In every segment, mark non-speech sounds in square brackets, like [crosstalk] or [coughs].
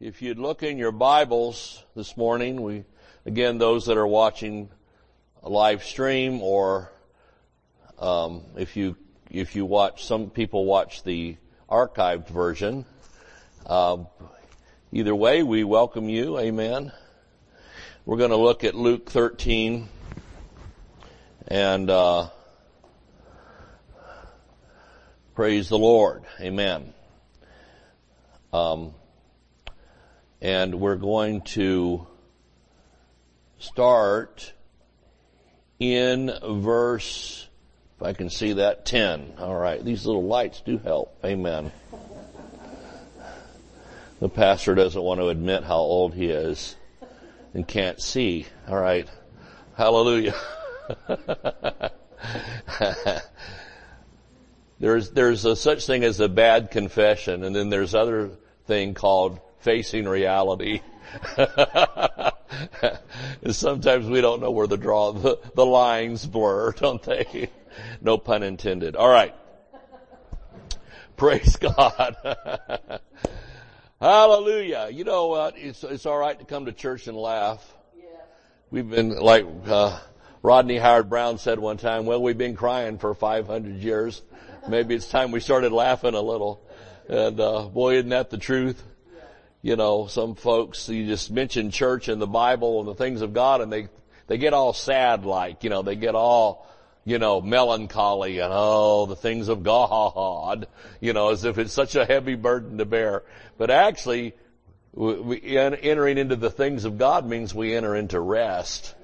If you'd look in your Bibles this morning, we, again, those that are watching a live stream or, um, if you, if you watch, some people watch the archived version. Uh, either way, we welcome you. Amen. We're going to look at Luke 13 and, uh, praise the Lord. Amen. Um, and we're going to start in verse, if I can see that, 10. Alright, these little lights do help. Amen. The pastor doesn't want to admit how old he is and can't see. Alright. Hallelujah. [laughs] there's, there's a such thing as a bad confession and then there's other thing called facing reality. [laughs] Sometimes we don't know where the draw, the, the lines blur, [laughs] don't they? No pun intended. All right. Praise God. [laughs] Hallelujah. You know what? It's, it's all right to come to church and laugh. Yeah. We've been like, uh, Rodney Howard-Browne said one time, well, we've been crying for 500 years. Maybe it's time we started laughing a little. And, uh, boy, isn't that the truth? You know, some folks, you just mention church and the Bible and the things of God and they, they get all sad like, you know, they get all, you know, melancholy and oh, the things of God, [laughs] you know, as if it's such a heavy burden to bear. But actually, we, entering into the things of God means we enter into rest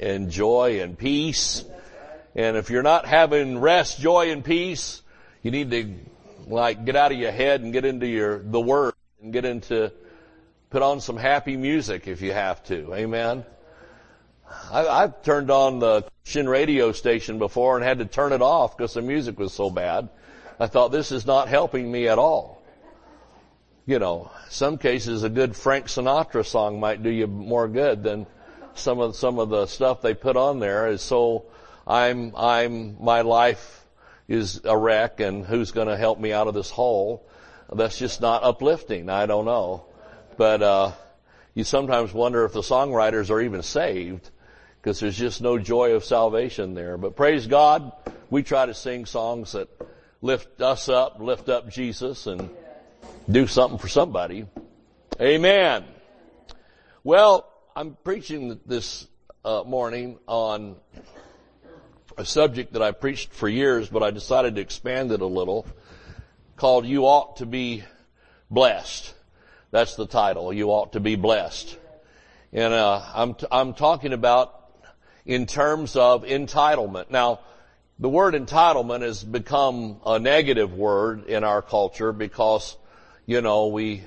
and joy and peace. And if you're not having rest, joy, and peace, you need to like get out of your head and get into your the Word and get into, put on some happy music if you have to. Amen. I, I've turned on the Christian radio station before and had to turn it off because the music was so bad. I thought this is not helping me at all. You know, some cases a good Frank Sinatra song might do you more good than some of some of the stuff they put on there is so I'm I'm my life is a wreck and who's going to help me out of this hole that's just not uplifting. I don't know. But, uh, you sometimes wonder if the songwriters are even saved because there's just no joy of salvation there. But praise God, we try to sing songs that lift us up, lift up Jesus and do something for somebody. Amen. Well, I'm preaching this uh, morning on a subject that I preached for years, but I decided to expand it a little called You Ought to Be Blessed. That's the title. You ought to be blessed. And, uh, I'm, t- I'm talking about in terms of entitlement. Now, the word entitlement has become a negative word in our culture because, you know, we,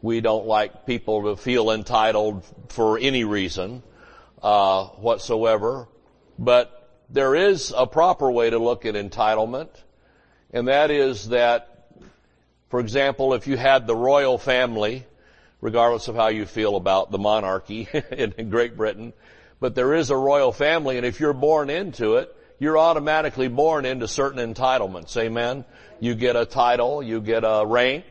we don't like people to feel entitled for any reason, uh, whatsoever. But there is a proper way to look at entitlement, and that is that for example, if you had the royal family, regardless of how you feel about the monarchy [laughs] in Great Britain, but there is a royal family and if you're born into it, you're automatically born into certain entitlements. Amen. You get a title, you get a rank,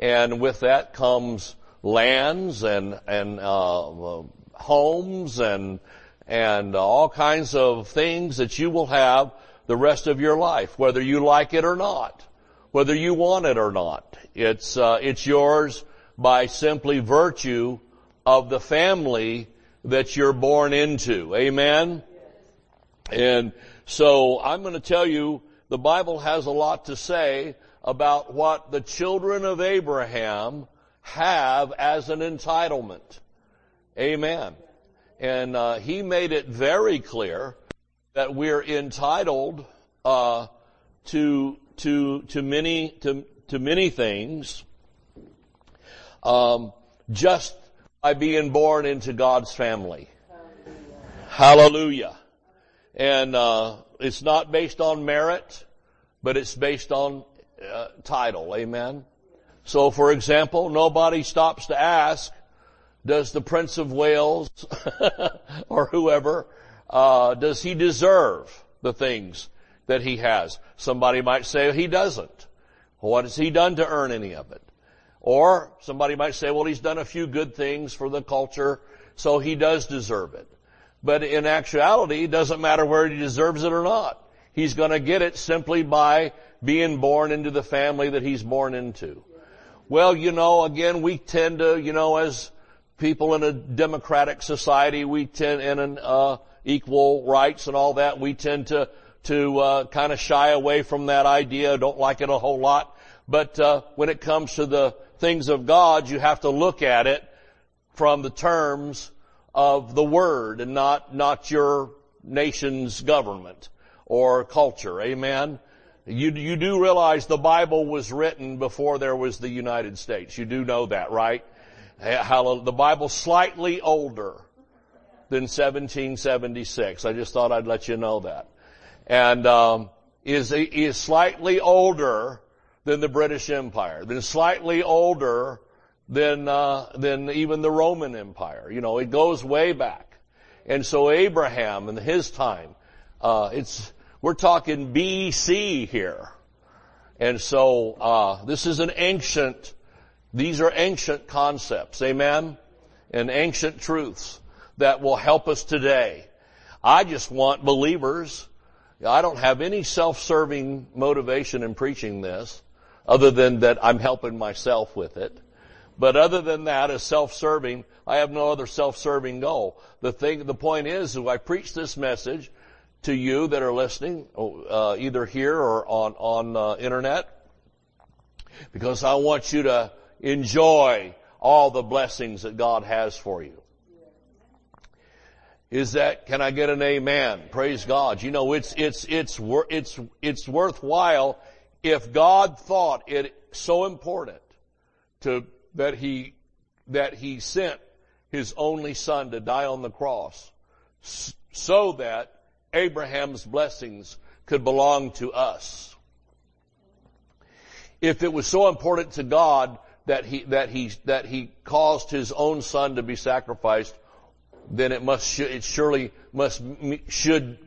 and with that comes lands and and uh, homes and and all kinds of things that you will have the rest of your life, whether you like it or not whether you want it or not. It's, uh, it's yours by simply virtue of the family that you're born into. Amen? And so I'm going to tell you the Bible has a lot to say about what the children of Abraham have as an entitlement. Amen. And uh, he made it very clear that we're entitled uh, to to, to many, to, to many things, um, just by being born into God's family. Hallelujah. And, uh, it's not based on merit, but it's based on uh, title. Amen. So for example, nobody stops to ask, does the Prince of Wales [laughs] or whoever, uh, does he deserve the things that he has. Somebody might say he doesn't. What has he done to earn any of it? Or somebody might say, well, he's done a few good things for the culture, so he does deserve it. But in actuality, it doesn't matter where he deserves it or not. He's gonna get it simply by being born into the family that he's born into. Well, you know, again, we tend to, you know, as people in a democratic society, we tend, in an, uh, equal rights and all that, we tend to, to, uh, kind of shy away from that idea, don't like it a whole lot. But, uh, when it comes to the things of God, you have to look at it from the terms of the Word and not, not your nation's government or culture. Amen? You, you do realize the Bible was written before there was the United States. You do know that, right? The Bible's slightly older than 1776. I just thought I'd let you know that. And um, is is slightly older than the British Empire, than slightly older than uh, than even the Roman Empire. You know, it goes way back. And so Abraham in his time, uh, it's we're talking BC here. And so uh, this is an ancient. These are ancient concepts, amen, and ancient truths that will help us today. I just want believers. I don't have any self-serving motivation in preaching this other than that I'm helping myself with it. But other than that, as self-serving, I have no other self-serving goal. The thing, the point is, I preach this message to you that are listening, uh, either here or on on uh, internet, because I want you to enjoy all the blessings that God has for you. Is that, can I get an amen? Praise God. You know, it's, it's, it's, it's, it's worthwhile if God thought it so important to that he, that he sent his only son to die on the cross so that Abraham's blessings could belong to us. If it was so important to God that he, that he, that he caused his own son to be sacrificed, then it must, it surely must, should,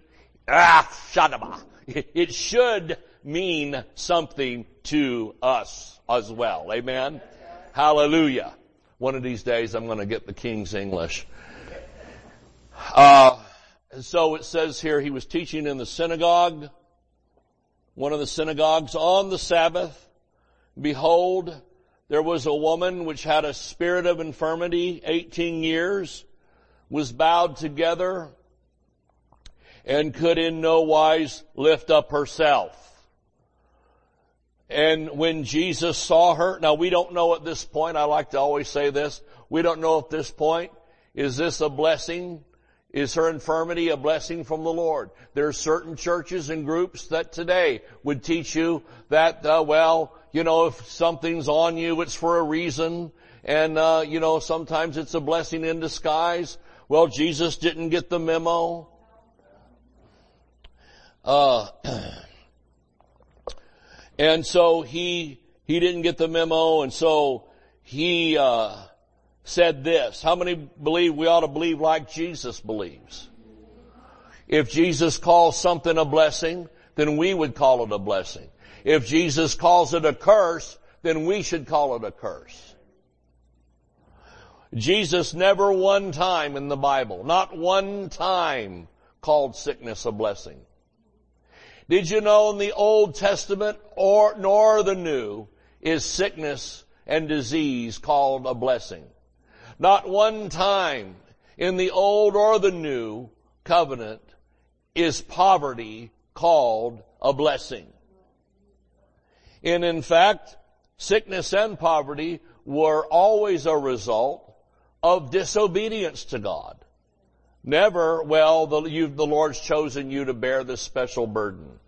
ah, shadaba. [laughs] It should mean something to us as well. Amen? Hallelujah. One of these days I'm going to get the King's English. Uh, so it says here he was teaching in the synagogue, one of the synagogues on the Sabbath. Behold, there was a woman which had a spirit of infirmity 18 years, was bowed together, and could in no wise lift up herself. And when Jesus saw her, now we don't know at this point, I like to always say this, we don't know at this point, is this a blessing? Is her infirmity a blessing from the Lord? There are certain churches and groups that today would teach you that, uh, well, you know, if something's on you, it's for a reason. And, uh, you know, sometimes it's a blessing in disguise. Well, Jesus didn't get the memo. Uh, [clears throat] And so he, he didn't get the memo and so he, uh, said this. How many believe we ought to believe like Jesus believes? If Jesus calls something a blessing, then we would call it a blessing. If Jesus calls it a curse, then we should call it a curse. Jesus never one time in the Bible, not one time, called sickness a blessing. Did you know in the Old Testament or nor the New is sickness and disease called a blessing? Not one time in the Old or the New covenant is poverty called a blessing. And in fact, sickness and poverty were always a result of disobedience to God. Never, well, the, the Lord's chosen you to bear this special burden.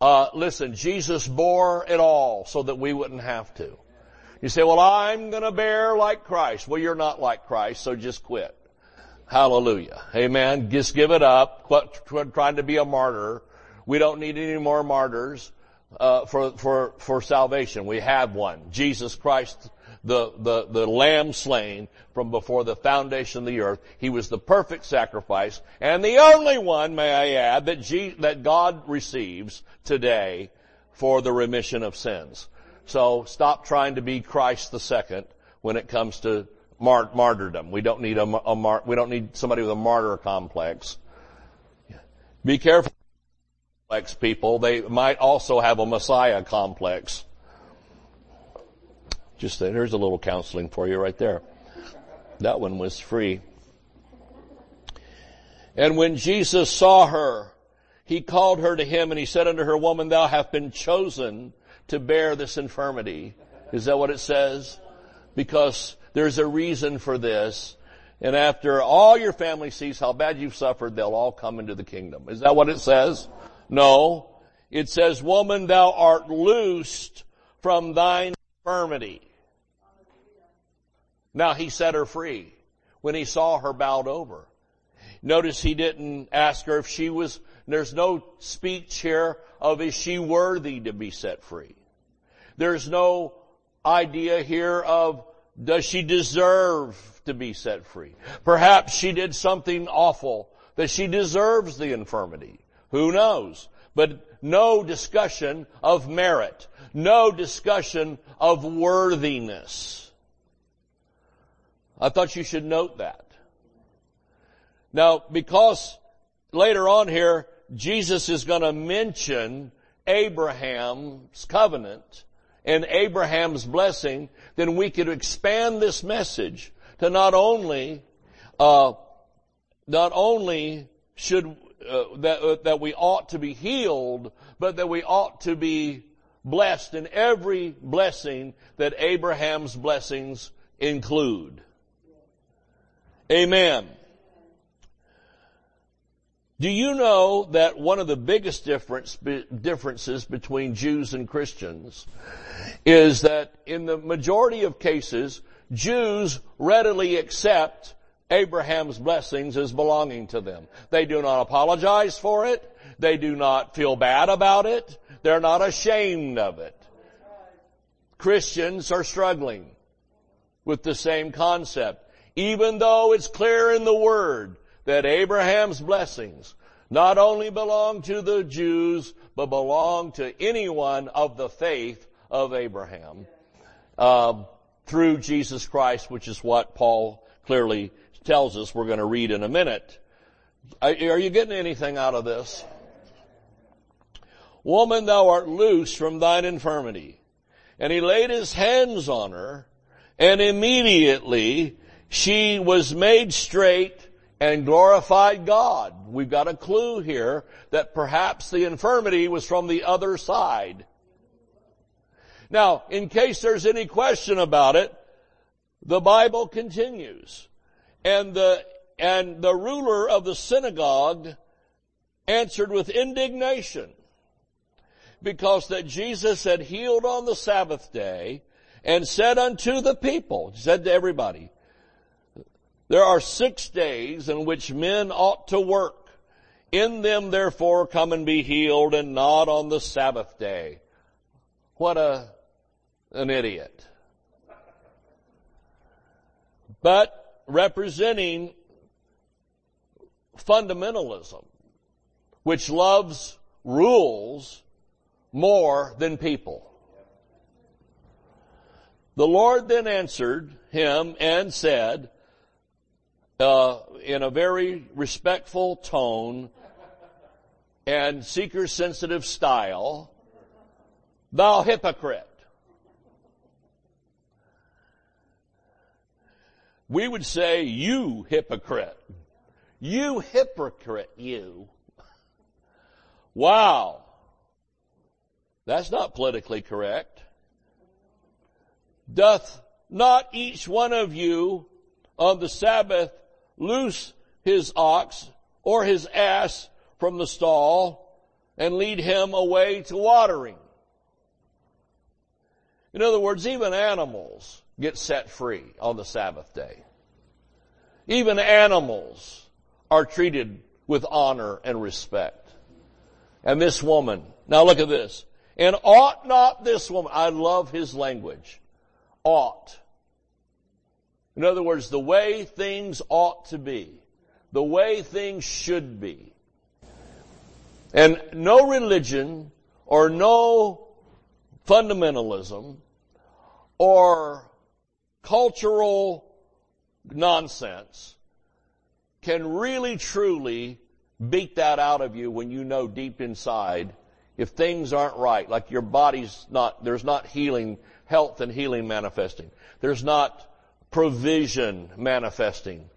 Uh, listen, Jesus bore it all so that we wouldn't have to. You say, well, I'm gonna bear like Christ. Well, you're not like Christ, so just quit. Hallelujah. Amen. Just give it up. Quit trying to be a martyr. We don't need any more martyrs, uh, for, for, for salvation. We have one. Jesus Christ the, the, the lamb slain from before the foundation of the earth. He was the perfect sacrifice and the only one, may I add, that, that God receives today for the remission of sins. So stop trying to be Christ the second when it comes to mart- martyrdom. We don't need a, a mar- we don't need somebody with a martyr complex. Be careful, complex people. They might also have a Messiah complex. Just there's a little counseling for you right there. That one was free. And when Jesus saw her, he called her to him and he said unto her, woman, thou hast been chosen to bear this infirmity. Is that what it says? Because there's a reason for this. And after all your family sees how bad you've suffered, they'll all come into the kingdom. Is that what it says? No. It says, woman, thou art loosed from thine infirmity. Now he set her free when he saw her bowed over. Notice he didn't ask her if she was, there's no speech here of is she worthy to be set free. There's no idea here of does she deserve to be set free? Perhaps she did something awful that she deserves the infirmity. Who knows? But no discussion of merit. No discussion of worthiness. I thought you should note that. Now, because later on here, Jesus is going to mention Abraham's covenant and Abraham's blessing, then we could expand this message to not only, uh, not only should uh, that uh, that we ought to be healed, but that we ought to be blessed in every blessing that Abraham's blessings include. Amen. Do you know that one of the biggest difference, differences between Jews and Christians is that in the majority of cases, Jews readily accept Abraham's blessings as belonging to them. They do not apologize for it. They do not feel bad about it. They're not ashamed of it. Christians are struggling with the same concept. Even though it's clear in the Word that Abraham's blessings not only belong to the Jews, but belong to anyone of the faith of Abraham uh, through Jesus Christ, which is what Paul clearly tells us we're going to read in a minute. Are, you getting anything out of this? Woman, thou art loose from thine infirmity. And he laid his hands on her, and immediately she was made straight and glorified God. We've got a clue here that perhaps the infirmity was from the other side. Now, in case there's any question about it, the Bible continues. And the, and the ruler of the synagogue answered with indignation because that Jesus had healed on the Sabbath day and said unto the people, said to everybody, there are six days in which men ought to work. In them therefore come and be healed and not on the Sabbath day. What a, an idiot. But representing fundamentalism, which loves rules more than people. The Lord then answered him and said, uh, in a very respectful tone and seeker sensitive style, thou hypocrite. We would say, you hypocrite. You hypocrite, you. Wow. That's not politically correct. Doth not each one of you on the Sabbath loose his ox or his ass from the stall and lead him away to watering. In other words, even animals get set free on the Sabbath day. Even animals are treated with honor and respect. And this woman, now look at this. And ought not this woman, I love his language, ought. In other words, the way things ought to be. The way things should be. And no religion or no fundamentalism or cultural nonsense can really truly beat that out of you when you know deep inside if things aren't right, like your body's not, there's not healing, health and healing manifesting. There's not provision manifesting.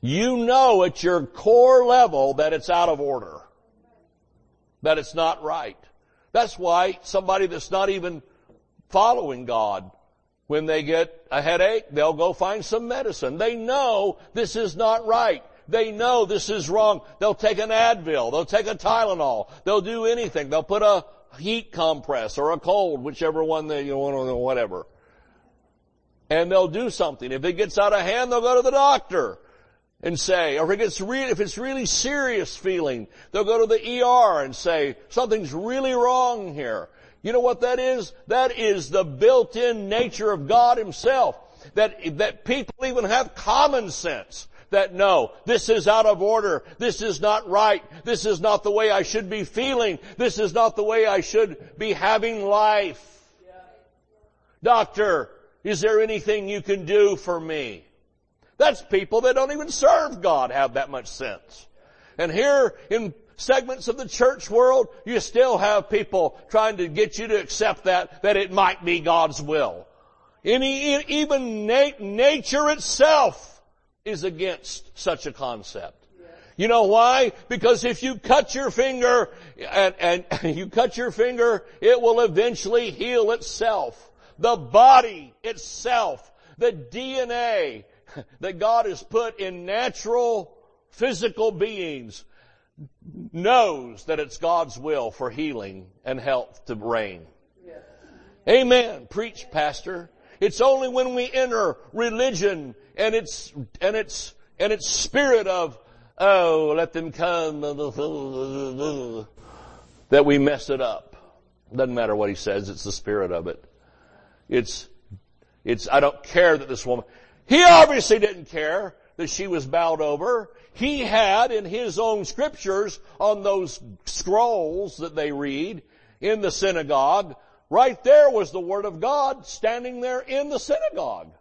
You know at your core level that it's out of order. That it's not right. That's why somebody that's not even following God, when they get a headache, they'll go find some medicine. They know this is not right. They know this is wrong. They'll take an Advil. They'll take a Tylenol. They'll do anything. They'll put a heat compress or a cold, whichever one they, you want, or whatever. And they'll do something. If it gets out of hand, they'll go to the doctor and say, or if it gets re- if it's really serious feeling, they'll go to the ER and say, something's really wrong here. You know what that is? That is the built-in nature of God Himself. That, that people even have common sense that no, this is out of order. This is not right. This is not the way I should be feeling. This is not the way I should be having life. Doctor, is there anything you can do for me? That's people that don't even serve God have that much sense. And here in segments of the church world, you still have people trying to get you to accept that, that it might be God's will. Any, even nature itself is against such a concept. You know why? Because if you cut your finger and, and [laughs] you cut your finger, it will eventually heal itself. The body itself, the DNA that God has put in natural physical beings knows that it's God's will for healing and health to reign. Amen. Preach, pastor. It's only when we enter religion and its, and its, and its spirit of, oh, let them come, that we mess it up. Doesn't matter what he says, it's the spirit of it. It's, it's, I don't care that this woman, he obviously didn't care that she was bowed over. He had in his own scriptures on those scrolls that they read in the synagogue, right there was the Word of God standing there in the synagogue.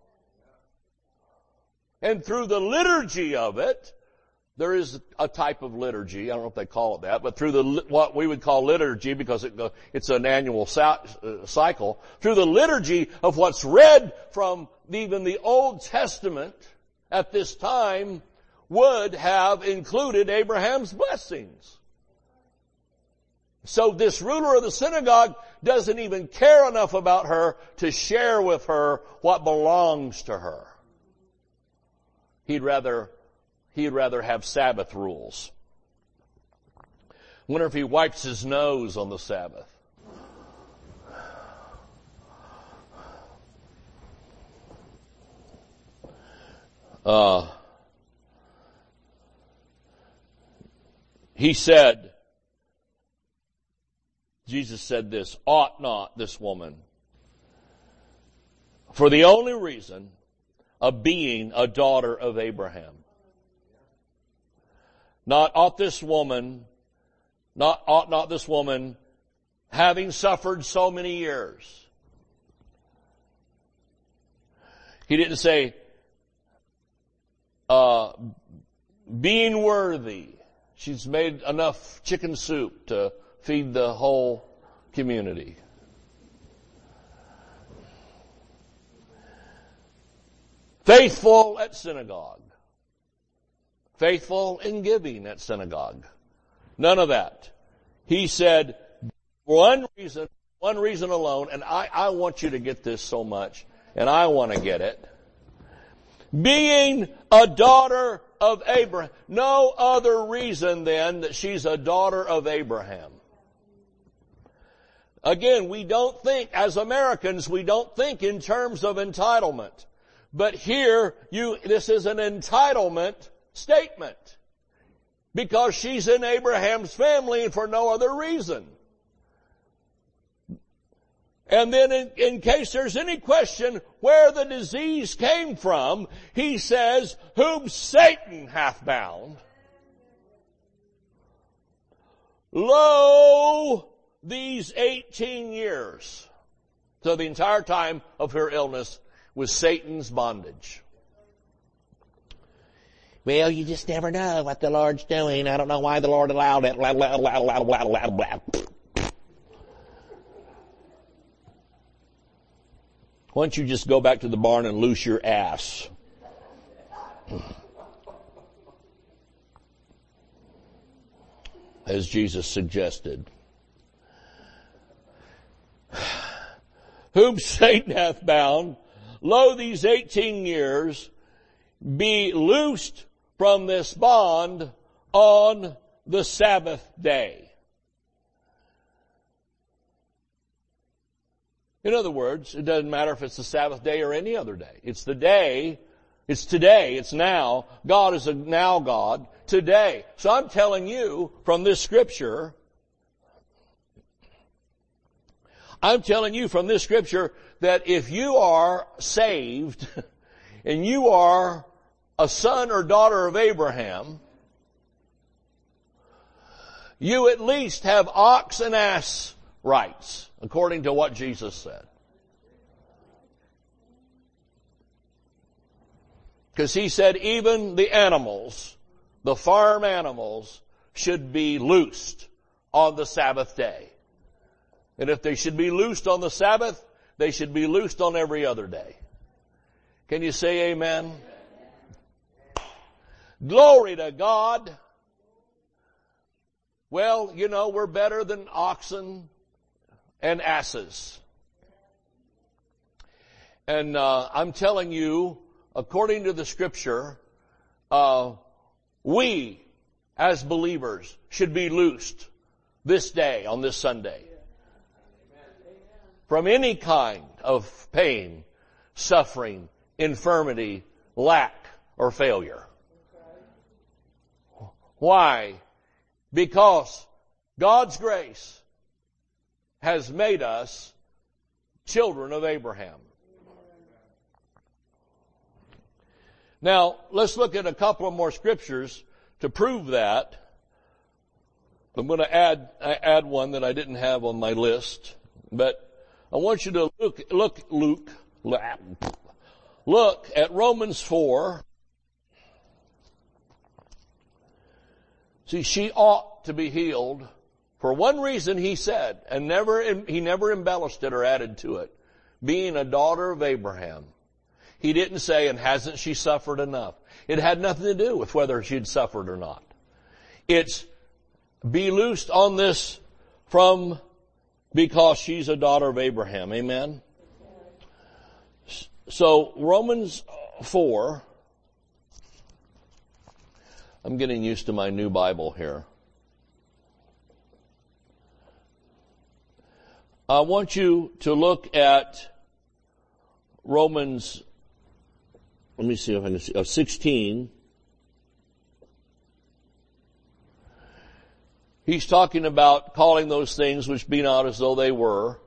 And through the liturgy of it, there is a type of liturgy. I don't know if they call it that, but through the what we would call liturgy because it, it's an annual uh, cycle. Through the liturgy of what's read from even the Old Testament at this time would have included Abraham's blessings. So this ruler of the synagogue doesn't even care enough about her to share with her what belongs to her. He'd rather, he'd rather have Sabbath rules. Wonder if he wipes his nose on the Sabbath. Uh, he said, Jesus said this, ought not this woman, for the only reason of being a daughter of Abraham. Not ought this woman, not ought not this woman, having suffered so many years. He didn't say, uh, being worthy. She's made enough chicken soup to feed the whole community. Faithful at synagogue. Faithful in giving at synagogue. None of that. He said, one reason, one reason alone, and I, I want you to get this so much, and I want to get it. Being a daughter of Abraham. No other reason then that she's a daughter of Abraham. Again, we don't think, as Americans, we don't think in terms of entitlement. But here, you, this is an entitlement statement. Because she's in Abraham's family and for no other reason. And then in, in, case there's any question where the disease came from, he says, whom Satan hath bound. Lo, these 18 years. So the entire time of her illness was Satan's bondage. Well, you just never know what the Lord's doing. I don't know why the Lord allowed it. Blah, blah, blah, blah, blah, blah, blah. Why don't you just go back to the barn and loose your ass? As Jesus suggested. Whom Satan hath bound, lo these eighteen years, be loosed from this bond on the Sabbath day. In other words, it doesn't matter if it's the Sabbath day or any other day. It's the day, it's today, it's now. God is a now God, today. So I'm telling you from this scripture, I'm telling you from this scripture that if you are saved [laughs] and you are a son or daughter of Abraham, you at least have ox and ass rights, according to what Jesus said. Because he said even the animals, the farm animals, should be loosed on the Sabbath day. And if they should be loosed on the Sabbath, they should be loosed on every other day. Can you say amen? Glory to God. Well, you know, we're better than oxen and asses. And uh, I'm telling you, according to the scripture, uh, we as believers should be loosed this day on this Sunday from any kind of pain, suffering, infirmity, lack, or failure. Why? Because God's grace has made us children of Abraham. Now, let's look at a couple of more scriptures to prove that. I'm going to add, add one that I didn't have on my list, but I want you to look, look, Luke, look at Romans 4, See, she ought to be healed for one reason he said, and never, he never embellished it or added to it, being a daughter of Abraham. He didn't say, and hasn't she suffered enough? It had nothing to do with whether she'd suffered or not. It's be loosed on this from because she's a daughter of Abraham. Amen? So Romans 4, I'm getting used to my new Bible here. I want you to look at Romans, let me see if I can see, uh, 16. He's talking about calling those things which be not as though they were.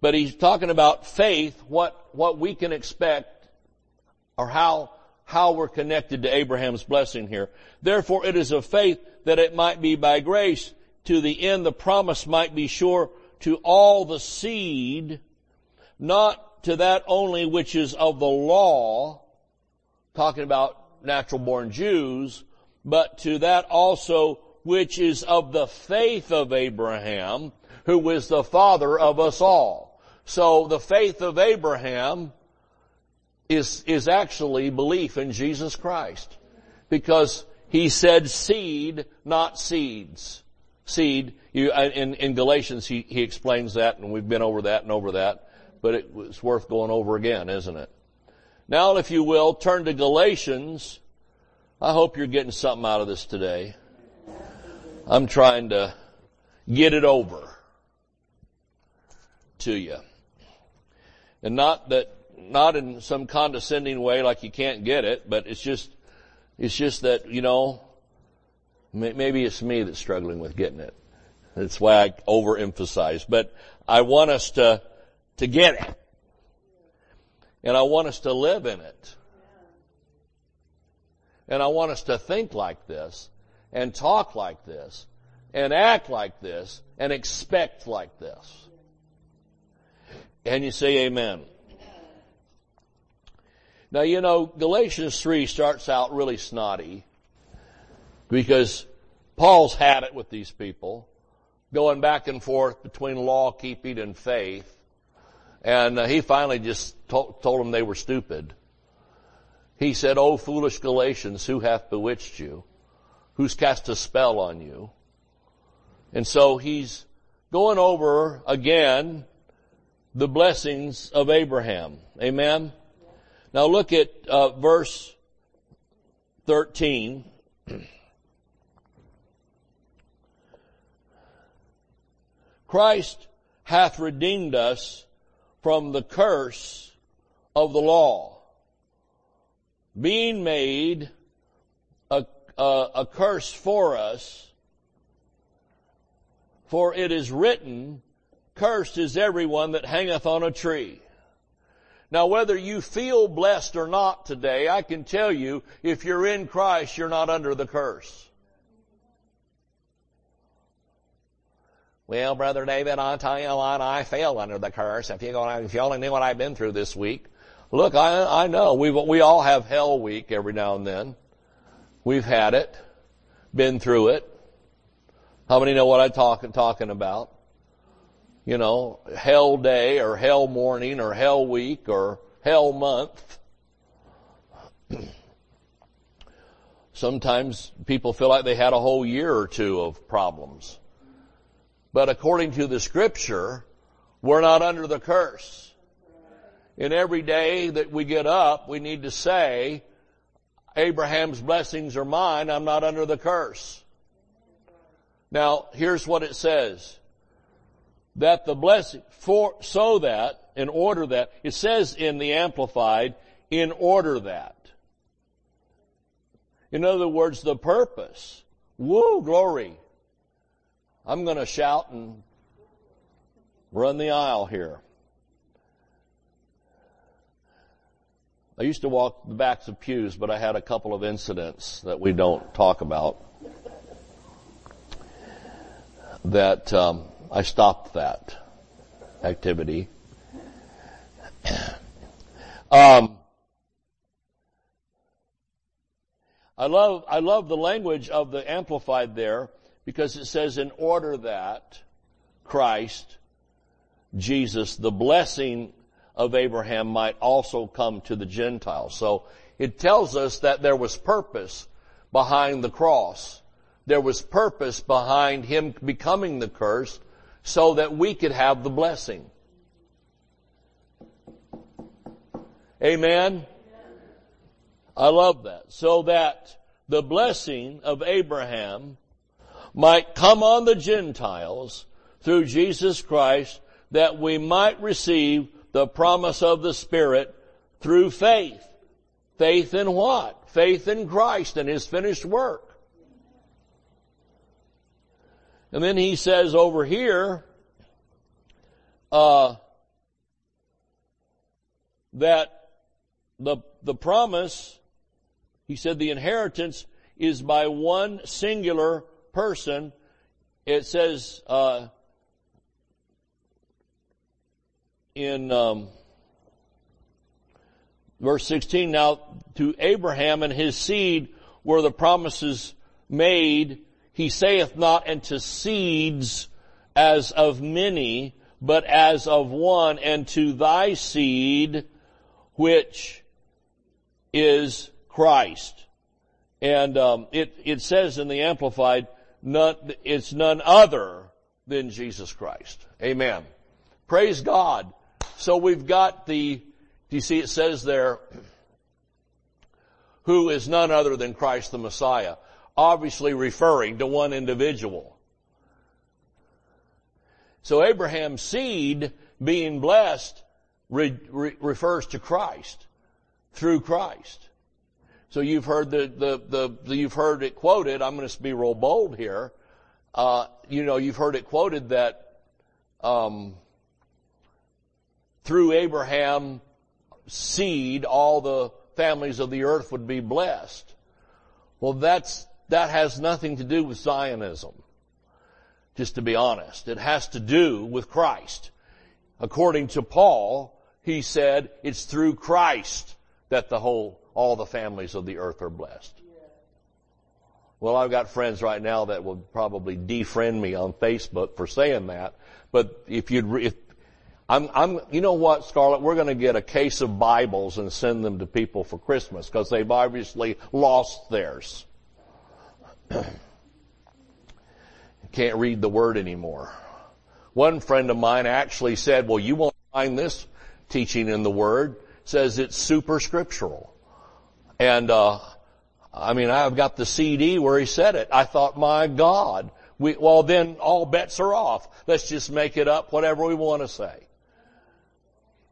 But he's talking about faith, what, what we can expect, or how how we're connected to Abraham's blessing here. Therefore it is of faith that it might be by grace to the end the promise might be sure to all the seed, not to that only which is of the law, talking about natural born Jews, but to that also which is of the faith of Abraham, who is the father of us all. So the faith of Abraham is, is actually belief in Jesus Christ. Because he said seed, not seeds. Seed, you, in, in Galatians he, he explains that and we've been over that and over that, but it, it's worth going over again, isn't it? Now if you will, turn to Galatians. I hope you're getting something out of this today. I'm trying to get it over to you. And not that not in some condescending way like you can't get it, but it's just, it's just that, you know, maybe it's me that's struggling with getting it. That's why I overemphasize. But I want us to, to get it. And I want us to live in it. And I want us to think like this, and talk like this, and act like this, and expect like this. And you say amen. Now, you know, Galatians 3 starts out really snotty because Paul's had it with these people, going back and forth between law keeping and faith. And uh, he finally just to- told them they were stupid. He said, Oh, foolish Galatians, who hath bewitched you? Who's cast a spell on you? And so he's going over again the blessings of Abraham. Amen? Now look at uh, verse 13. [clears throat] Christ hath redeemed us from the curse of the law, being made a, a, a curse for us, for it is written, cursed is everyone that hangeth on a tree. Now whether you feel blessed or not today, I can tell you, if you're in Christ, you're not under the curse. Well, Brother David, I'll tell you what, I fell under the curse. If you, go, if you only knew what I've been through this week. Look, I, I know, we we all have hell week every now and then. We've had it, been through it. How many know what I'm talking, talking about? You know, hell day or hell morning or hell week or hell month. [clears throat] Sometimes people feel like they had a whole year or two of problems. But according to the scripture, we're not under the curse. In every day that we get up, we need to say, Abraham's blessings are mine, I'm not under the curse. Now, here's what it says that the blessing, for, so that, in order that, it says in the Amplified, in order that. In other words, the purpose. Woo, glory. I'm gonna shout and run the aisle here. I used to walk the backs of pews, but I had a couple of incidents that we don't talk about that um, I stopped that activity. Um, I love I love the language of the amplified there because it says in order that Christ Jesus the blessing of Abraham might also come to the Gentiles. So it tells us that there was purpose behind the cross. There was purpose behind him becoming the curse so that we could have the blessing. Amen? I love that. So that the blessing of Abraham might come on the Gentiles through Jesus Christ that we might receive the promise of the Spirit through faith. Faith in what? Faith in Christ and His finished work. And then he says over here, uh, that the, the promise, he said the inheritance is by one singular person. It says, uh, in, um, verse 16, now to Abraham and his seed were the promises made he saith not unto seeds as of many, but as of one, and to thy seed, which is Christ. And um, it it says in the Amplified, none, it's none other than Jesus Christ. Amen. Praise God. So we've got the. Do you see it says there? [clears throat] Who is none other than Christ the Messiah? Obviously referring to one individual. So Abraham's seed being blessed re- re- refers to Christ through Christ. So you've heard the, the, the, the, you've heard it quoted. I'm going to be real bold here. Uh, you know, you've heard it quoted that um, through Abraham seed, all the families of the earth would be blessed. Well, that's that has nothing to do with Zionism. Just to be honest. It has to do with Christ. According to Paul, he said it's through Christ that the whole, all the families of the earth are blessed. Well, I've got friends right now that will probably defriend me on Facebook for saying that. But if you'd, if, I'm, I'm, you know what, Scarlett, we're going to get a case of Bibles and send them to people for Christmas because they've obviously lost theirs. [coughs] Can't read the word anymore. One friend of mine actually said, well, you won't find this teaching in the word. says it's super scriptural. And, uh, I mean, I've got the CD where he said it. I thought, my God, we, well then all bets are off. Let's just make it up whatever we want to say.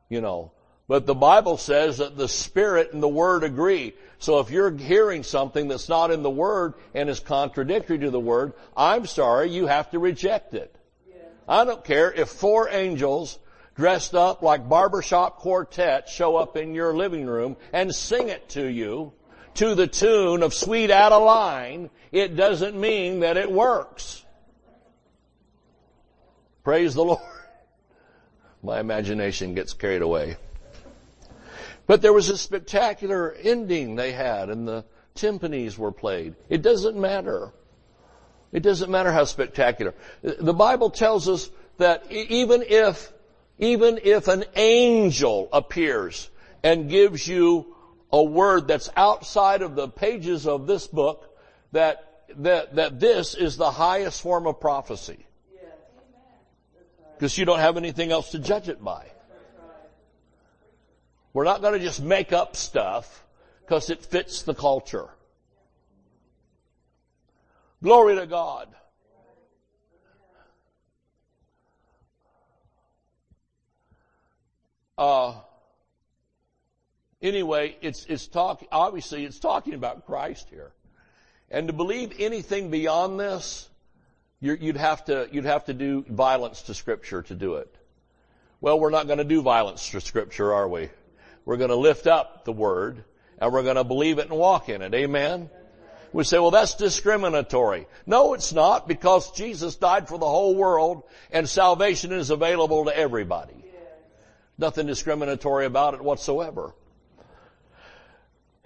You know. But the Bible says that the Spirit and the Word agree. So if you're hearing something that's not in the Word and is contradictory to the Word, I'm sorry, you have to reject it. Yeah. I don't care if four angels dressed up like barbershop quartet show up in your living room and sing it to you to the tune of Sweet Adeline, it doesn't mean that it works. Praise the Lord. [laughs] My imagination gets carried away. But there was a spectacular ending they had and the timpanis were played. It doesn't matter. It doesn't matter how spectacular. The Bible tells us that even if, even if an angel appears and gives you a word that's outside of the pages of this book, that, that, that this is the highest form of prophecy. Because you don't have anything else to judge it by. We're not going to just make up stuff because it fits the culture. Glory to God. Uh, anyway, it's, it's talk, obviously it's talking about Christ here. And to believe anything beyond this, you'd have to, you'd have to do violence to scripture to do it. Well, we're not going to do violence to scripture, are we? We're going to lift up the word and we're going to believe it and walk in it. Amen? We say, well, that's discriminatory. No, it's not because Jesus died for the whole world and salvation is available to everybody. Nothing discriminatory about it whatsoever.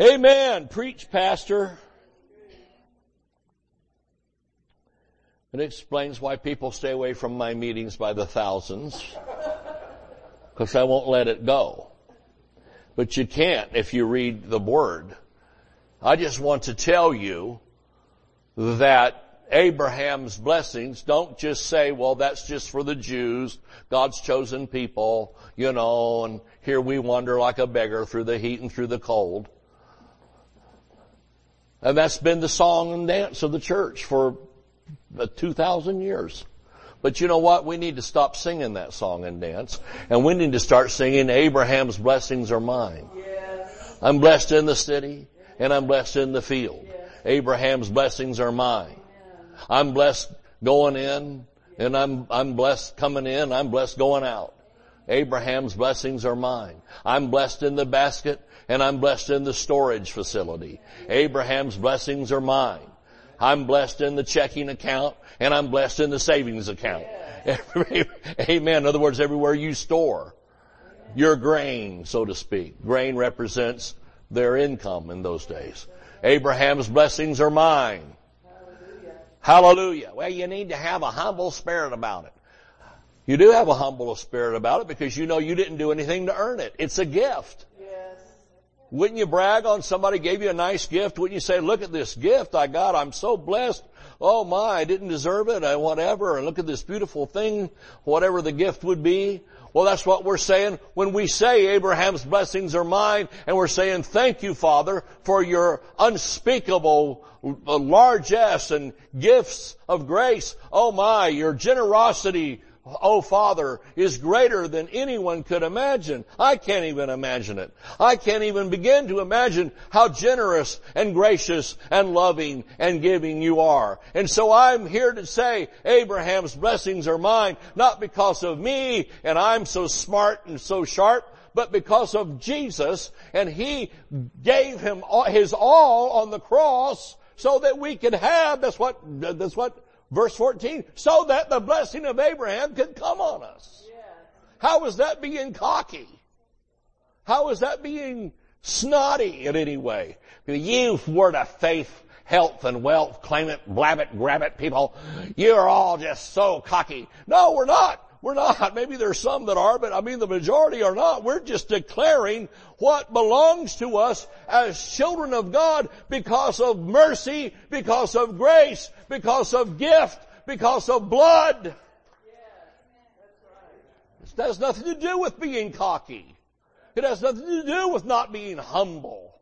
Amen. Preach, pastor. It explains why people stay away from my meetings by the thousands. Because I won't let it go. But you can't if you read the Word. I just want to tell you that Abraham's blessings don't just say, well, that's just for the Jews, God's chosen people, you know, and here we wander like a beggar through the heat and through the cold. And that's been the song and dance of the church for uh, 2,000 years. But you know what? We need to stop singing that song and dance. And we need to start singing Abraham's blessings are mine. Yes. I'm blessed in the city and I'm blessed in the field. Yes. Abraham's blessings are mine. I'm blessed going in and I'm, I'm blessed coming in. I'm blessed going out. Abraham's blessings are mine. I'm blessed in the basket and I'm blessed in the storage facility. Abraham's blessings are mine. I'm blessed in the checking account and I'm blessed in the savings account. [laughs] Amen. In other words, everywhere you store your grain, so to speak. Grain represents their income in those days. Abraham's blessings are mine. Hallelujah. Hallelujah. Well, you need to have a humble spirit about it. You do have a humble spirit about it because you know you didn't do anything to earn it. It's a gift. Wouldn't you brag on somebody gave you a nice gift? Wouldn't you say, look at this gift I got. I'm so blessed. Oh my, I didn't deserve it. I whatever. And look at this beautiful thing, whatever the gift would be. Well, that's what we're saying when we say Abraham's blessings are mine and we're saying thank you, Father, for your unspeakable uh, largesse and gifts of grace. Oh my, your generosity oh Father, is greater than anyone could imagine. I can't even imagine it. I can't even begin to imagine how generous and gracious and loving and giving you are. And so I'm here to say Abraham's blessings are mine, not because of me and I'm so smart and so sharp, but because of Jesus and He gave Him His all on the cross so that we could have, that's what, that's what Verse 14, so that the blessing of Abraham could come on us. How is that being cocky? How is that being snotty in any way? You word of faith, health and wealth, claim it, blab it, grab it people. You're all just so cocky. No, we're not. We're not. Maybe there's some that are, but I mean the majority are not. We're just declaring what belongs to us as children of God because of mercy, because of grace, because of gift, because of blood. It has nothing to do with being cocky. It has nothing to do with not being humble.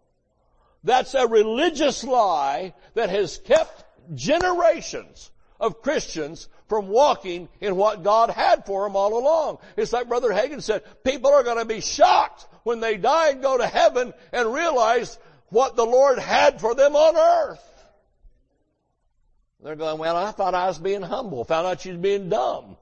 That's a religious lie that has kept generations of Christians from walking in what God had for them all along. It's like Brother Hagin said, people are going to be shocked when they die and go to heaven and realize what the Lord had for them on earth. They're going, well, I thought I was being humble. Found out she's being dumb.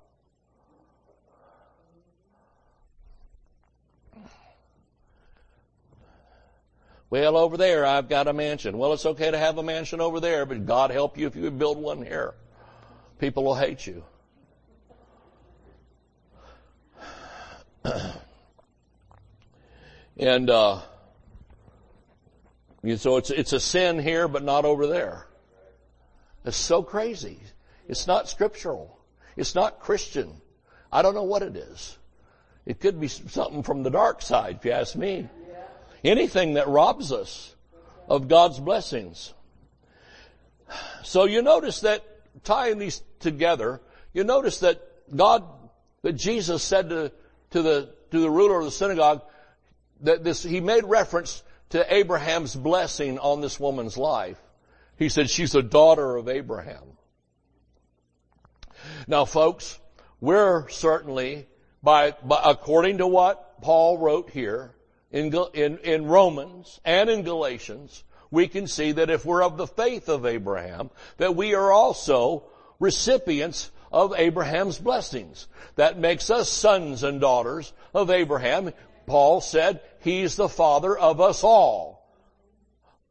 Well, over there I've got a mansion. Well, it's okay to have a mansion over there, but God help you if you build one here. People will hate you. [clears throat] and uh, so it's it's a sin here, but not over there. It's so crazy. It's not scriptural. It's not Christian. I don't know what it is. It could be something from the dark side, if you ask me. Anything that robs us of God's blessings. So you notice that tying these together, you notice that God, that Jesus said to, to the, to the ruler of the synagogue, that this, he made reference to Abraham's blessing on this woman's life. He said she's a daughter of Abraham. Now folks, we're certainly by, by according to what Paul wrote here in, in, in Romans and in Galatians, we can see that if we're of the faith of Abraham, that we are also recipients of Abraham's blessings. That makes us sons and daughters of Abraham. Paul said he's the father of us all.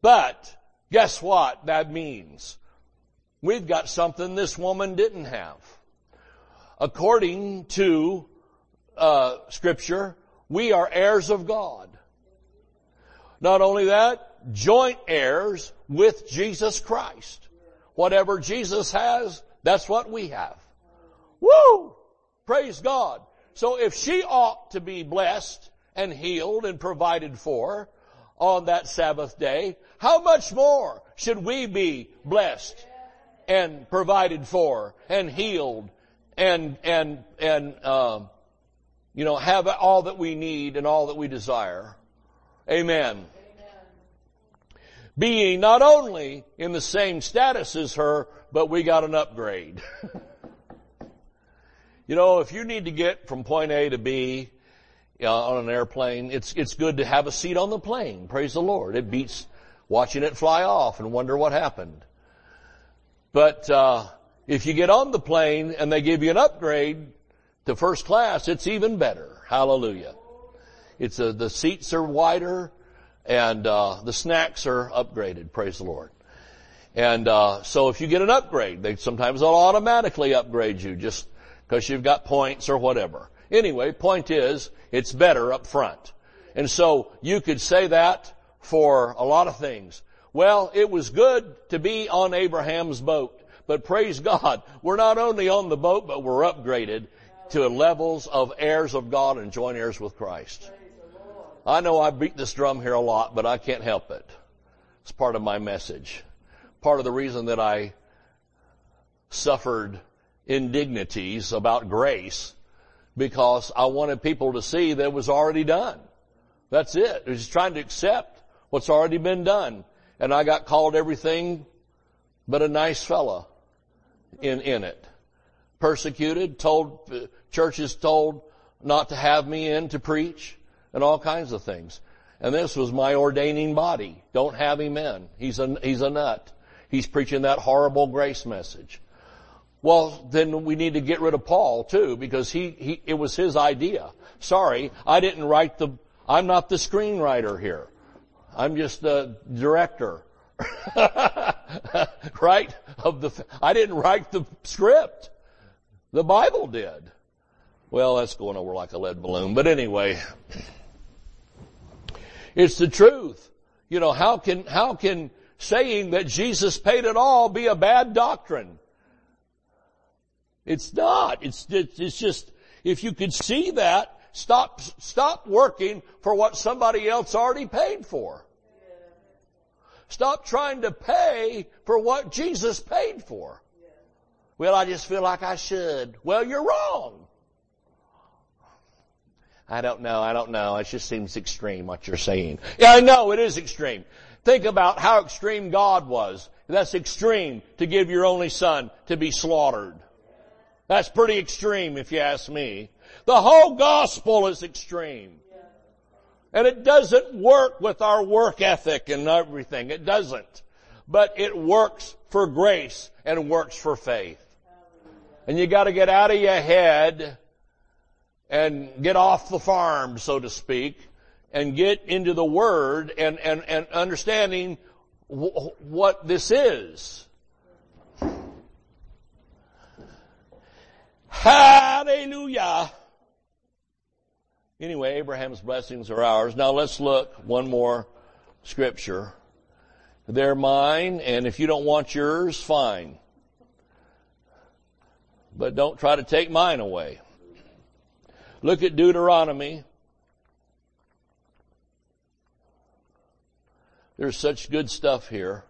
But guess what that means? We've got something this woman didn't have. According to uh, scripture, we are heirs of God. Not only that, joint heirs with Jesus Christ. Whatever Jesus has, that's what we have. Woo! Praise God. So if she ought to be blessed and healed and provided for on that Sabbath day, how much more should we be blessed and provided for and healed and and and um, you know have all that we need and all that we desire? Amen. Being not only in the same status as her, but we got an upgrade. [laughs] you know, if you need to get from point A to B on an airplane, it's it's good to have a seat on the plane. Praise the Lord. It beats watching it fly off and wonder what happened. But uh, if you get on the plane and they give you an upgrade to first class, it's even better. Hallelujah. It's a, the seats are wider and uh, the snacks are upgraded. Praise the Lord. And uh, so if you get an upgrade, they sometimes they'll automatically upgrade you just because you've got points or whatever. Anyway, point is it's better up front. And so you could say that for a lot of things. Well, it was good to be on Abraham's boat, but praise [laughs] God, we're not only on the boat, but we're upgraded to levels of heirs of God and joint heirs with Christ. I know I beat this drum here a lot, but I can't help it. It's part of my message. Part of the reason that I suffered indignities about grace because I wanted people to see that it was already done. That's it. It was trying to accept what's already been done. And I got called everything but a nice fella in, in it. Persecuted, told, churches told not to have me in to preach and all kinds of things. And this was my ordaining body. Don't have him in. He's a, he's a nut. He's preaching that horrible grace message. Well, then we need to get rid of Paul too, because he, he, it was his idea. Sorry, I didn't write the, I'm not the screenwriter here. I'm just the director. [laughs] right? Of the, I didn't write the script. The Bible did. Well, that's going over like a lead balloon. But anyway, it's the truth. You know, how can, how can saying that Jesus paid it all be a bad doctrine? It's not. It's, it's just, if you could see that, stop, stop working for what somebody else already paid for. Stop trying to pay for what Jesus paid for. Well, I just feel like I should. Well, you're wrong. I don't know, I don't know. It just seems extreme what you're saying. Yeah, I know, it is extreme. Think about how extreme God was. That's extreme to give your only son to be slaughtered. That's pretty extreme if you ask me. The whole gospel is extreme. And it doesn't work with our work ethic and everything. It doesn't. But it works for grace and works for faith. And you gotta get out of your head and get off the farm, so to speak, and get into the Word and, and, and understanding w- what this is. Hallelujah. Anyway, Abraham's blessings are ours. Now let's look one more scripture. They're mine, and if you don't want yours, fine. But don't try to take mine away. Look at Deuteronomy. There's such good stuff here.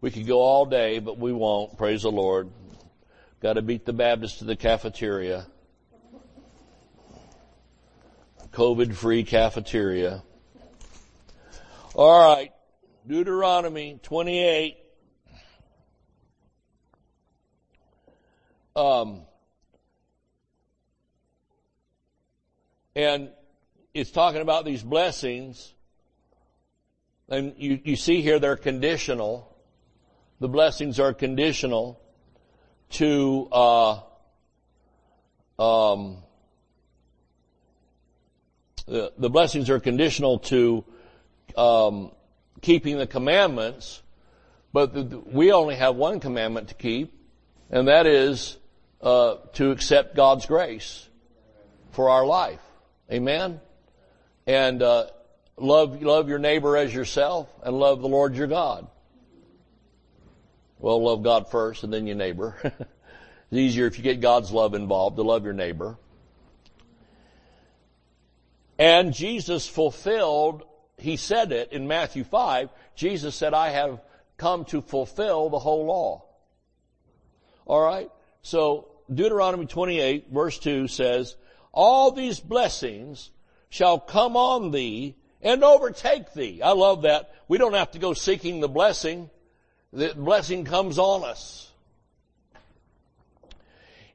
We could go all day, but we won't. Praise the Lord. Got to beat the Baptists to the cafeteria. COVID free cafeteria. All right. Deuteronomy 28. Um, and it's talking about these blessings. And you, you see here they're conditional. The blessings are conditional to uh, um, the, the blessings are conditional to um, keeping the commandments, but the, we only have one commandment to keep, and that is uh, to accept God's grace for our life. Amen. And uh, love love your neighbor as yourself, and love the Lord your God. Well, love God first, and then your neighbor. [laughs] it's easier if you get God's love involved to love your neighbor. And Jesus fulfilled, he said it in Matthew 5, Jesus said, I have come to fulfill the whole law. Alright? So, Deuteronomy 28 verse 2 says, all these blessings shall come on thee and overtake thee. I love that. We don't have to go seeking the blessing. The blessing comes on us.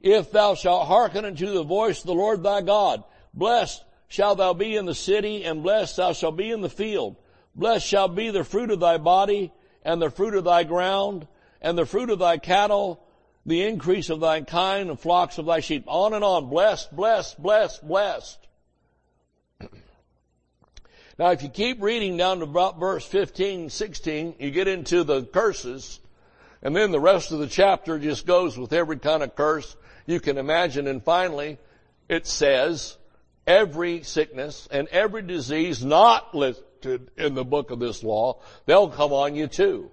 If thou shalt hearken unto the voice of the Lord thy God, blessed shalt thou be in the city, and blessed thou shalt be in the field. Blessed shall be the fruit of thy body, and the fruit of thy ground, and the fruit of thy cattle, the increase of thy kind, and flocks of thy sheep. On and on. Blessed, blessed, blessed, blessed. Now if you keep reading down to about verse 15, 16, you get into the curses, and then the rest of the chapter just goes with every kind of curse you can imagine, and finally, it says, every sickness and every disease not listed in the book of this law, they'll come on you too.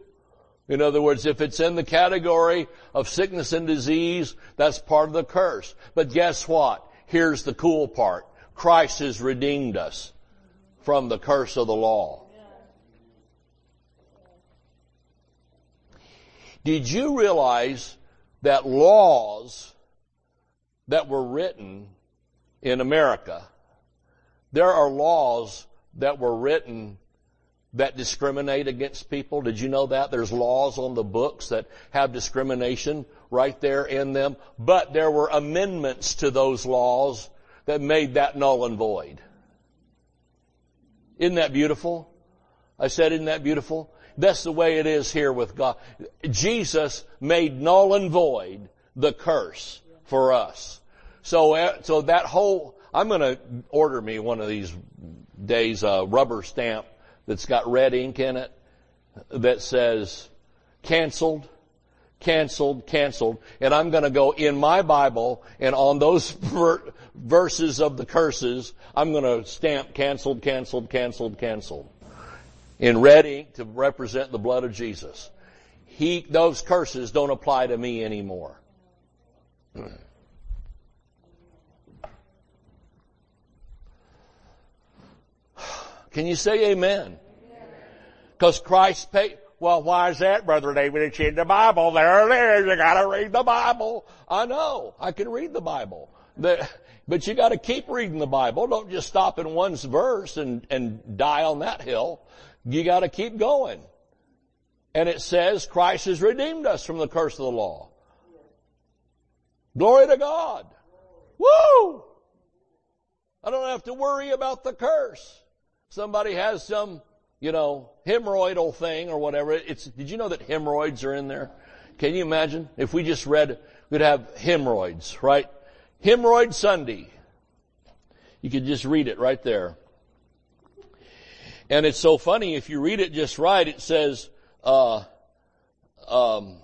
In other words, if it's in the category of sickness and disease, that's part of the curse. But guess what? Here's the cool part. Christ has redeemed us from the curse of the law. Did you realize that laws that were written in America, there are laws that were written that discriminate against people. Did you know that? There's laws on the books that have discrimination right there in them. But there were amendments to those laws that made that null and void. Isn't that beautiful? I said, isn't that beautiful? That's the way it is here with God. Jesus made null and void the curse for us. So, uh, so that whole, I'm gonna order me one of these days a rubber stamp that's got red ink in it that says canceled, canceled, canceled. And I'm to go in my Bible and on those [laughs] verses of the curses, I'm going to stamp canceled, canceled, canceled, canceled. In red ink to represent the blood of Jesus. He, those curses don't apply to me anymore. Can you say amen? Because Christ paid, well, why is that, Brother David? It's in the Bible. There it is. You gotta read the Bible. I know. I can read the Bible. The, but you gotta keep reading the Bible. Don't just stop in one verse and, and die on that hill. You gotta keep going. And it says Christ has redeemed us from the curse of the law. Glory to God. Woo! I don't have to worry about the curse. Somebody has some you know, hemorrhoidal thing or whatever. It's, did you know that hemorrhoids are in there? Can you imagine? If we just read, we'd have hemorrhoids, right? Hemorrhoid Sunday. You could just read it right there. And it's so funny, if you read it just right, it says, uh, um,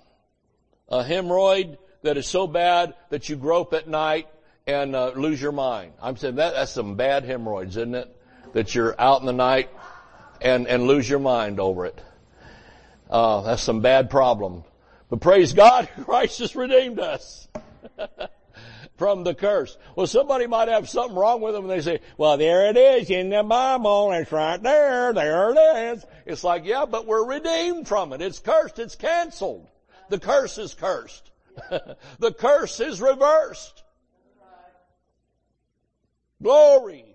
a hemorrhoid that is so bad that you grope at night and uh, lose your mind. I'm saying that that's some bad hemorrhoids, isn't it? That you're out in the night and, and lose your mind over it. Uh, that's some bad problem. But praise God, [laughs] Christ has redeemed us. [laughs] from the curse. Well, somebody might have something wrong with them and they say, well, there it is in the Bible. It's right there. There it is. It's like, yeah, but we're redeemed from it. It's cursed. It's canceled. The curse is cursed. [laughs] the curse is reversed. Glory.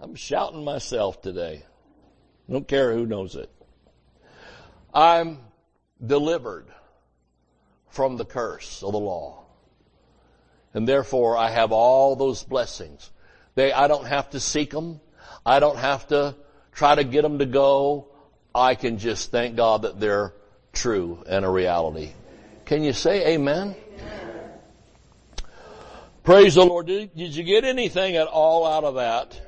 I'm shouting myself today. Don't care who knows it. I'm delivered from the curse of the law. And therefore I have all those blessings. They, I don't have to seek them. I don't have to try to get them to go. I can just thank God that they're true and a reality. Can you say amen? amen. Praise the Lord. Did, did you get anything at all out of that?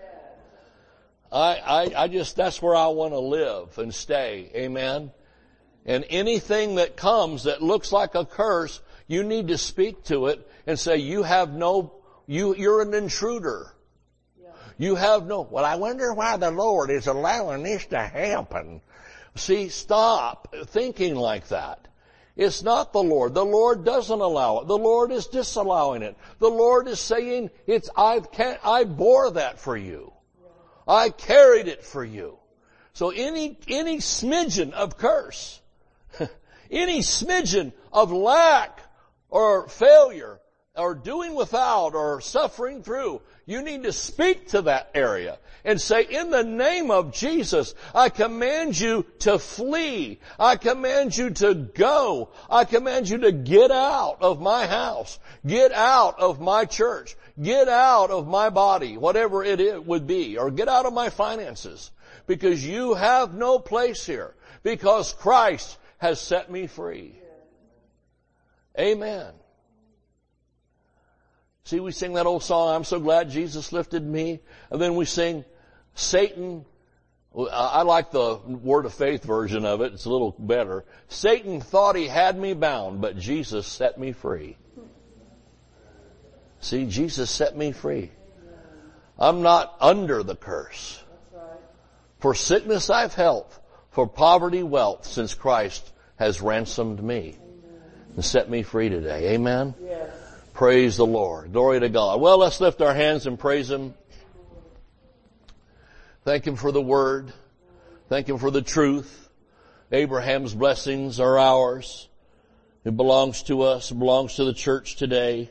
I, I, I just, that's where I want to live and stay. Amen. And anything that comes that looks like a curse, you need to speak to it and say, you have no, you, you're an intruder. You have no, well, I wonder why the Lord is allowing this to happen. See, stop thinking like that. It's not the Lord. The Lord doesn't allow it. The Lord is disallowing it. The Lord is saying, it's, I've, can't I bore that for you. I carried it for you. So any, any smidgen of curse, [laughs] any smidgen of lack or failure or doing without or suffering through, you need to speak to that area and say, in the name of Jesus, I command you to flee. I command you to go. I command you to get out of my house. Get out of my church. Get out of my body, whatever it would be, or get out of my finances, because you have no place here, because Christ has set me free. Amen. See, we sing that old song, I'm so glad Jesus lifted me, and then we sing, Satan, I like the word of faith version of it, it's a little better. Satan thought he had me bound, but Jesus set me free. See, Jesus set me free. I'm not under the curse. For sickness I've health, for poverty wealth, since Christ has ransomed me and set me free today. Amen? Yes. Praise the Lord. Glory to God. Well, let's lift our hands and praise Him. Thank Him for the Word. Thank Him for the truth. Abraham's blessings are ours. It belongs to us. It belongs to the church today.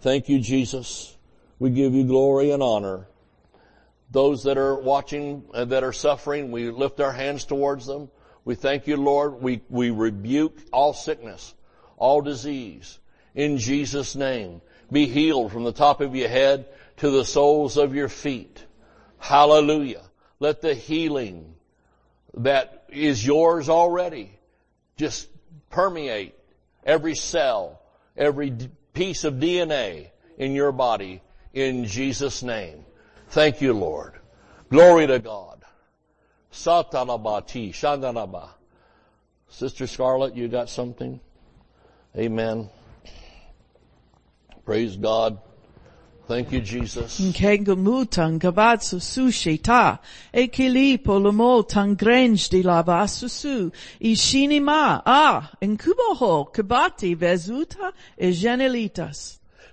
Thank you, Jesus. We give you glory and honor. Those that are watching, uh, that are suffering, we lift our hands towards them. We thank you, Lord. We, we rebuke all sickness, all disease. In Jesus' name, be healed from the top of your head to the soles of your feet. Hallelujah. Let the healing that is yours already just permeate every cell, every piece of DNA in your body in Jesus' name. Thank you, Lord. Glory to God. Satanabati. Sister Scarlet, you got something? Amen. Praise God. Thank you, Jesus. Kengamutan gabatsu sushi ta. Ekili polomo di lava susu. Ishinima ah. Inkuboho kabati vezuta.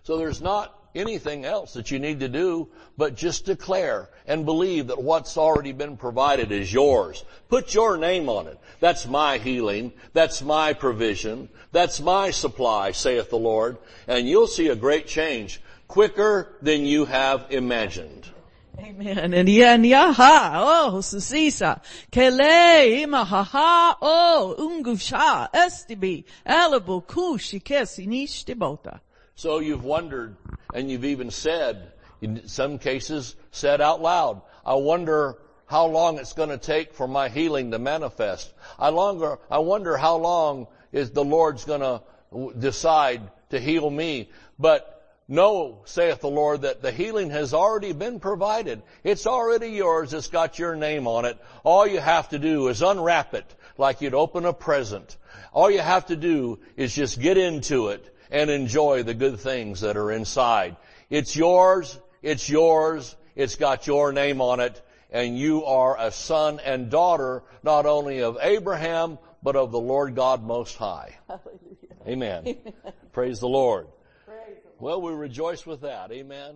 So there's not anything else that you need to do but just declare and believe that what's already been provided is yours. Put your name on it. That's my healing. That's my provision. That's my supply, saith the Lord. And you'll see a great change quicker than you have imagined. Amen. And yaha, oh, susisa, kele ima haha, oh, ungusha, estibi, alabo kushi kesi nishtibota. So you've wondered and you've even said, in some cases said out loud, I wonder how long it's going to take for my healing to manifest. I longer, I wonder how long is the Lord's going to decide to heal me. But Know, saith the Lord, that the healing has already been provided. It's already yours. It's got your name on it. All you have to do is unwrap it like you'd open a present. All you have to do is just get into it and enjoy the good things that are inside. It's yours. It's yours. It's got your name on it. And you are a son and daughter, not only of Abraham, but of the Lord God Most High. Hallelujah. Amen. Amen. Praise the Lord. Well, we rejoice with that. Amen.